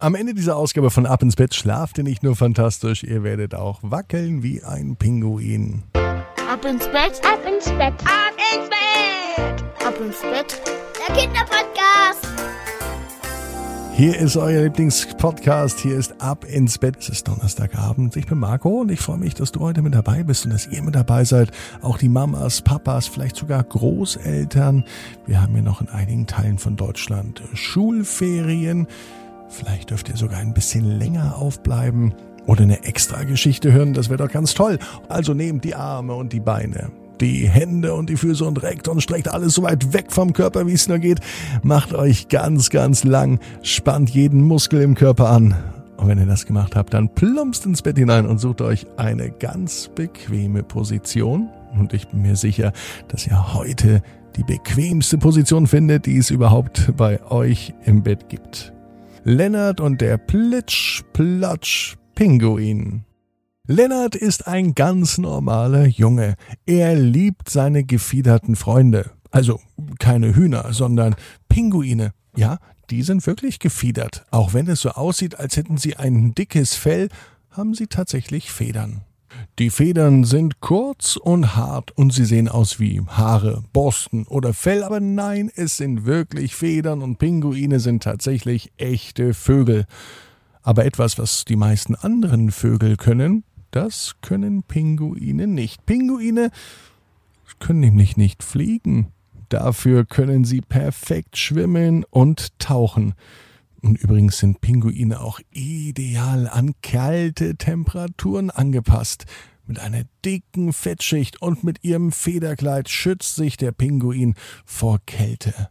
Am Ende dieser Ausgabe von Ab ins Bett schlaft ihr nicht nur fantastisch, ihr werdet auch wackeln wie ein Pinguin. Ab ins Bett, ab ins Bett, ab ins Bett, ab ins Bett, der Kinderpodcast. Hier ist euer Lieblingspodcast. Hier ist Ab ins Bett. Es ist Donnerstagabend. Ich bin Marco und ich freue mich, dass du heute mit dabei bist und dass ihr mit dabei seid. Auch die Mamas, Papas, vielleicht sogar Großeltern. Wir haben ja noch in einigen Teilen von Deutschland Schulferien. Vielleicht dürft ihr sogar ein bisschen länger aufbleiben oder eine extra Geschichte hören. Das wäre doch ganz toll. Also nehmt die Arme und die Beine die Hände und die Füße und reckt und streckt alles so weit weg vom Körper, wie es nur geht. Macht euch ganz, ganz lang, spannt jeden Muskel im Körper an. Und wenn ihr das gemacht habt, dann plumpst ins Bett hinein und sucht euch eine ganz bequeme Position. Und ich bin mir sicher, dass ihr heute die bequemste Position findet, die es überhaupt bei euch im Bett gibt. Lennart und der Plitsch-Platsch-Pinguin. Lennart ist ein ganz normaler Junge. Er liebt seine gefiederten Freunde. Also keine Hühner, sondern Pinguine. Ja, die sind wirklich gefiedert. Auch wenn es so aussieht, als hätten sie ein dickes Fell, haben sie tatsächlich Federn. Die Federn sind kurz und hart und sie sehen aus wie Haare, Borsten oder Fell, aber nein, es sind wirklich Federn und Pinguine sind tatsächlich echte Vögel. Aber etwas, was die meisten anderen Vögel können, das können Pinguine nicht. Pinguine können nämlich nicht fliegen. Dafür können sie perfekt schwimmen und tauchen. Und übrigens sind Pinguine auch ideal an kalte Temperaturen angepasst. Mit einer dicken Fettschicht und mit ihrem Federkleid schützt sich der Pinguin vor Kälte.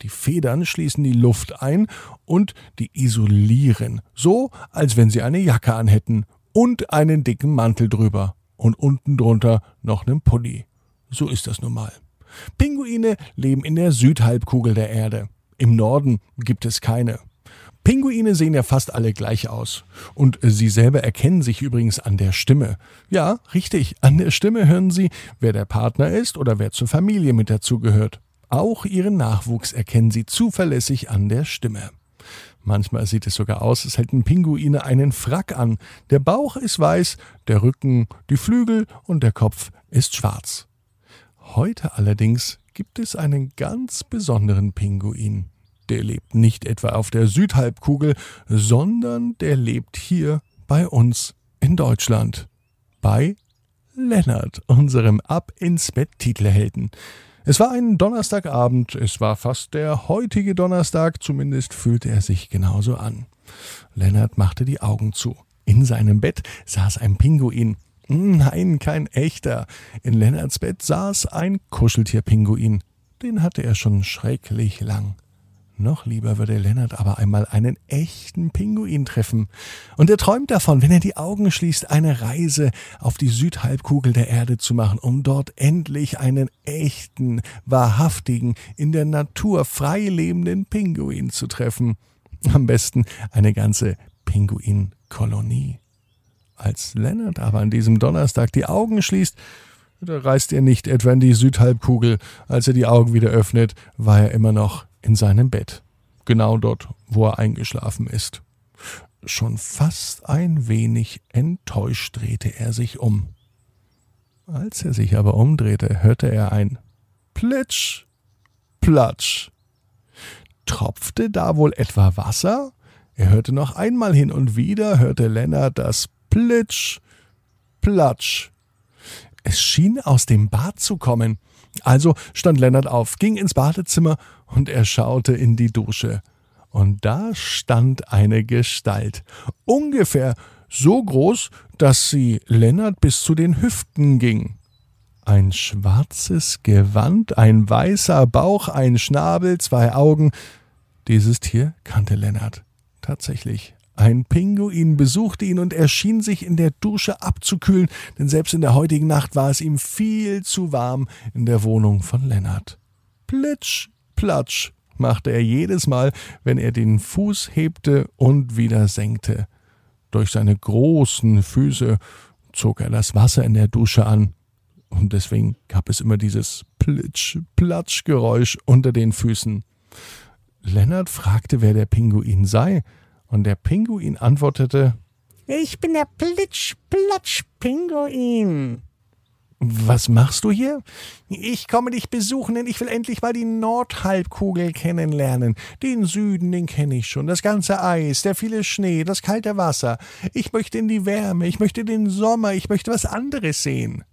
Die Federn schließen die Luft ein und die isolieren, so als wenn sie eine Jacke anhätten und einen dicken Mantel drüber und unten drunter noch einen Pulli. So ist das nun mal. Pinguine leben in der Südhalbkugel der Erde. Im Norden gibt es keine. Pinguine sehen ja fast alle gleich aus. Und sie selber erkennen sich übrigens an der Stimme. Ja, richtig, an der Stimme hören sie, wer der Partner ist oder wer zur Familie mit dazugehört. Auch ihren Nachwuchs erkennen sie zuverlässig an der Stimme. Manchmal sieht es sogar aus, als hätten Pinguine einen Frack an. Der Bauch ist weiß, der Rücken, die Flügel und der Kopf ist schwarz. Heute allerdings gibt es einen ganz besonderen Pinguin. Der lebt nicht etwa auf der Südhalbkugel, sondern der lebt hier bei uns in Deutschland. Bei Lennart, unserem Ab ins Bett Titelhelden. Es war ein Donnerstagabend, es war fast der heutige Donnerstag, zumindest fühlte er sich genauso an. Lennart machte die Augen zu. In seinem Bett saß ein Pinguin. Nein, kein echter. In Lennarts Bett saß ein Kuscheltier-Pinguin. Den hatte er schon schrecklich lang. Noch lieber würde Lennart aber einmal einen echten Pinguin treffen. Und er träumt davon, wenn er die Augen schließt, eine Reise auf die Südhalbkugel der Erde zu machen, um dort endlich einen echten, wahrhaftigen, in der Natur frei lebenden Pinguin zu treffen. Am besten eine ganze Pinguinkolonie. Als Lennart aber an diesem Donnerstag die Augen schließt, da reist er nicht etwa in die Südhalbkugel. Als er die Augen wieder öffnet, war er immer noch in seinem Bett, genau dort, wo er eingeschlafen ist. Schon fast ein wenig enttäuscht drehte er sich um. Als er sich aber umdrehte, hörte er ein Plitsch, Platsch. Tropfte da wohl etwa Wasser? Er hörte noch einmal hin und wieder, hörte Lennart das Plitsch, Platsch. Es schien aus dem Bad zu kommen. Also stand Lennart auf, ging ins Badezimmer und er schaute in die Dusche. Und da stand eine Gestalt, ungefähr so groß, dass sie Lennart bis zu den Hüften ging. Ein schwarzes Gewand, ein weißer Bauch, ein Schnabel, zwei Augen. Dieses Tier kannte Lennart. Tatsächlich ein Pinguin besuchte ihn und er schien sich in der Dusche abzukühlen, denn selbst in der heutigen Nacht war es ihm viel zu warm in der Wohnung von Lennart. Plitsch, platsch machte er jedes Mal, wenn er den Fuß hebte und wieder senkte. Durch seine großen Füße zog er das Wasser in der Dusche an, und deswegen gab es immer dieses Plitsch-Platsch-Geräusch unter den Füßen. Lennart fragte, wer der Pinguin sei, Und der Pinguin antwortete, Ich bin der Plitsch-Platsch-Pinguin. Was machst du hier? Ich komme dich besuchen, denn ich will endlich mal die Nordhalbkugel kennenlernen. Den Süden, den kenne ich schon. Das ganze Eis, der viele Schnee, das kalte Wasser. Ich möchte in die Wärme, ich möchte den Sommer, ich möchte was anderes sehen.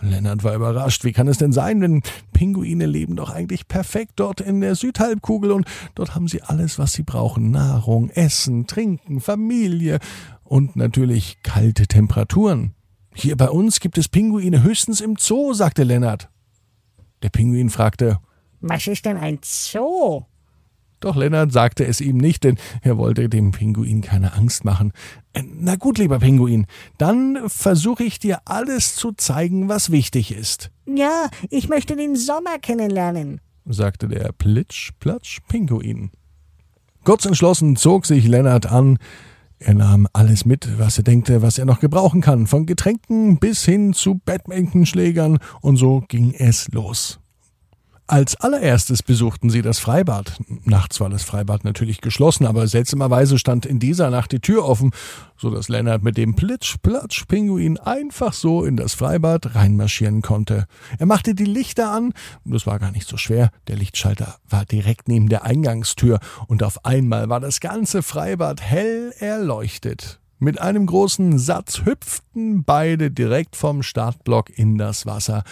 Lennart war überrascht. Wie kann es denn sein? Denn Pinguine leben doch eigentlich perfekt dort in der Südhalbkugel und dort haben sie alles, was sie brauchen. Nahrung, Essen, Trinken, Familie und natürlich kalte Temperaturen. Hier bei uns gibt es Pinguine höchstens im Zoo, sagte Lennart. Der Pinguin fragte, Was ist denn ein Zoo? Doch Lennart sagte es ihm nicht, denn er wollte dem Pinguin keine Angst machen. Äh, na gut, lieber Pinguin, dann versuche ich dir alles zu zeigen, was wichtig ist, Ja, ich möchte den Sommer kennenlernen. sagte der Plitsch-Platsch-Pinguin. Kurz entschlossen zog sich Lennart an. Er nahm alles mit, was er denkte, was er noch gebrauchen kann, von Getränken bis hin zu Badmintonschlägern, und so ging es los. Als allererstes besuchten sie das Freibad. Nachts war das Freibad natürlich geschlossen, aber seltsamerweise stand in dieser Nacht die Tür offen, so dass Lennart mit dem Plitsch-Platsch-Pinguin einfach so in das Freibad reinmarschieren konnte. Er machte die Lichter an, das war gar nicht so schwer, der Lichtschalter war direkt neben der Eingangstür und auf einmal war das ganze Freibad hell erleuchtet. Mit einem großen Satz hüpften beide direkt vom Startblock in das Wasser.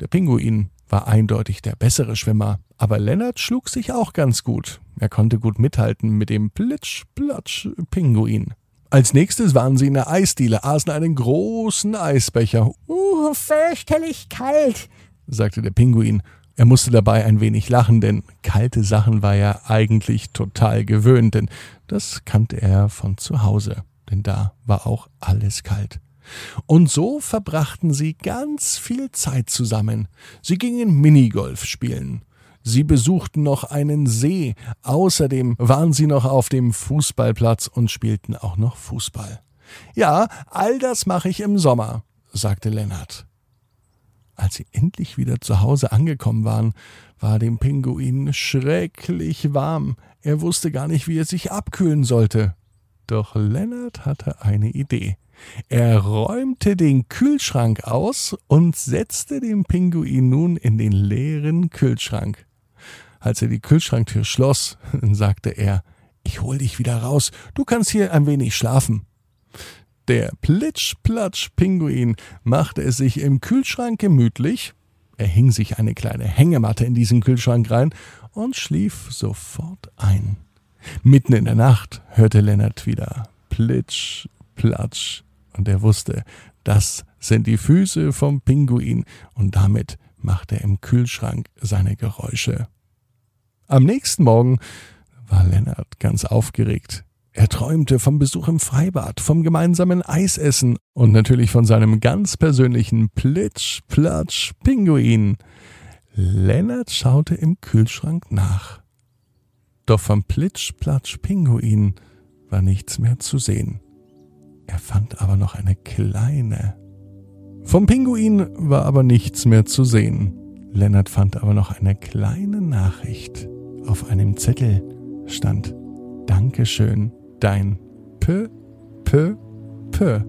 Der Pinguin war eindeutig der bessere Schwimmer, aber Lennart schlug sich auch ganz gut. Er konnte gut mithalten mit dem Plitsch-Platsch-Pinguin. Als nächstes waren sie in der Eisdiele, aßen einen großen Eisbecher, Uh, fürchterlich kalt. sagte der Pinguin. Er musste dabei ein wenig lachen, denn kalte Sachen war er eigentlich total gewöhnt, denn das kannte er von zu Hause, denn da war auch alles kalt. Und so verbrachten sie ganz viel Zeit zusammen. Sie gingen Minigolf spielen. Sie besuchten noch einen See. Außerdem waren sie noch auf dem Fußballplatz und spielten auch noch Fußball. Ja, all das mache ich im Sommer, sagte Lennart. Als sie endlich wieder zu Hause angekommen waren, war dem Pinguin schrecklich warm. Er wusste gar nicht, wie er sich abkühlen sollte. Doch Lennart hatte eine Idee. Er räumte den Kühlschrank aus und setzte den Pinguin nun in den leeren Kühlschrank. Als er die Kühlschranktür schloss, sagte er, ich hol dich wieder raus, du kannst hier ein wenig schlafen. Der Plitsch-Platsch-Pinguin machte es sich im Kühlschrank gemütlich, er hing sich eine kleine Hängematte in diesen Kühlschrank rein und schlief sofort ein. Mitten in der Nacht hörte Lennart wieder Plitsch, Platsch, und er wusste, das sind die Füße vom Pinguin, und damit macht er im Kühlschrank seine Geräusche. Am nächsten Morgen war Lennart ganz aufgeregt. Er träumte vom Besuch im Freibad, vom gemeinsamen Eisessen und natürlich von seinem ganz persönlichen Plitsch-Platsch-Pinguin. Lennart schaute im Kühlschrank nach. Doch vom Plitsch-Platsch-Pinguin war nichts mehr zu sehen. Er fand aber noch eine kleine. Vom Pinguin war aber nichts mehr zu sehen. Lennart fand aber noch eine kleine Nachricht. Auf einem Zettel stand Dankeschön, dein P, P, P.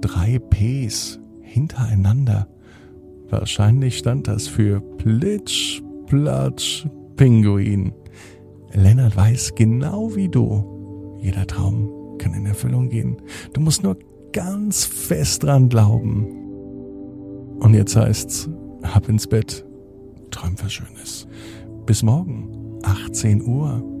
Drei Ps hintereinander. Wahrscheinlich stand das für Plitsch, Platsch, Pinguin. Lennart weiß genau wie du. Jeder Traum kann in Erfüllung gehen. Du musst nur ganz fest dran glauben. Und jetzt heißt's, ab ins Bett, träum was Schönes. Bis morgen, 18 Uhr.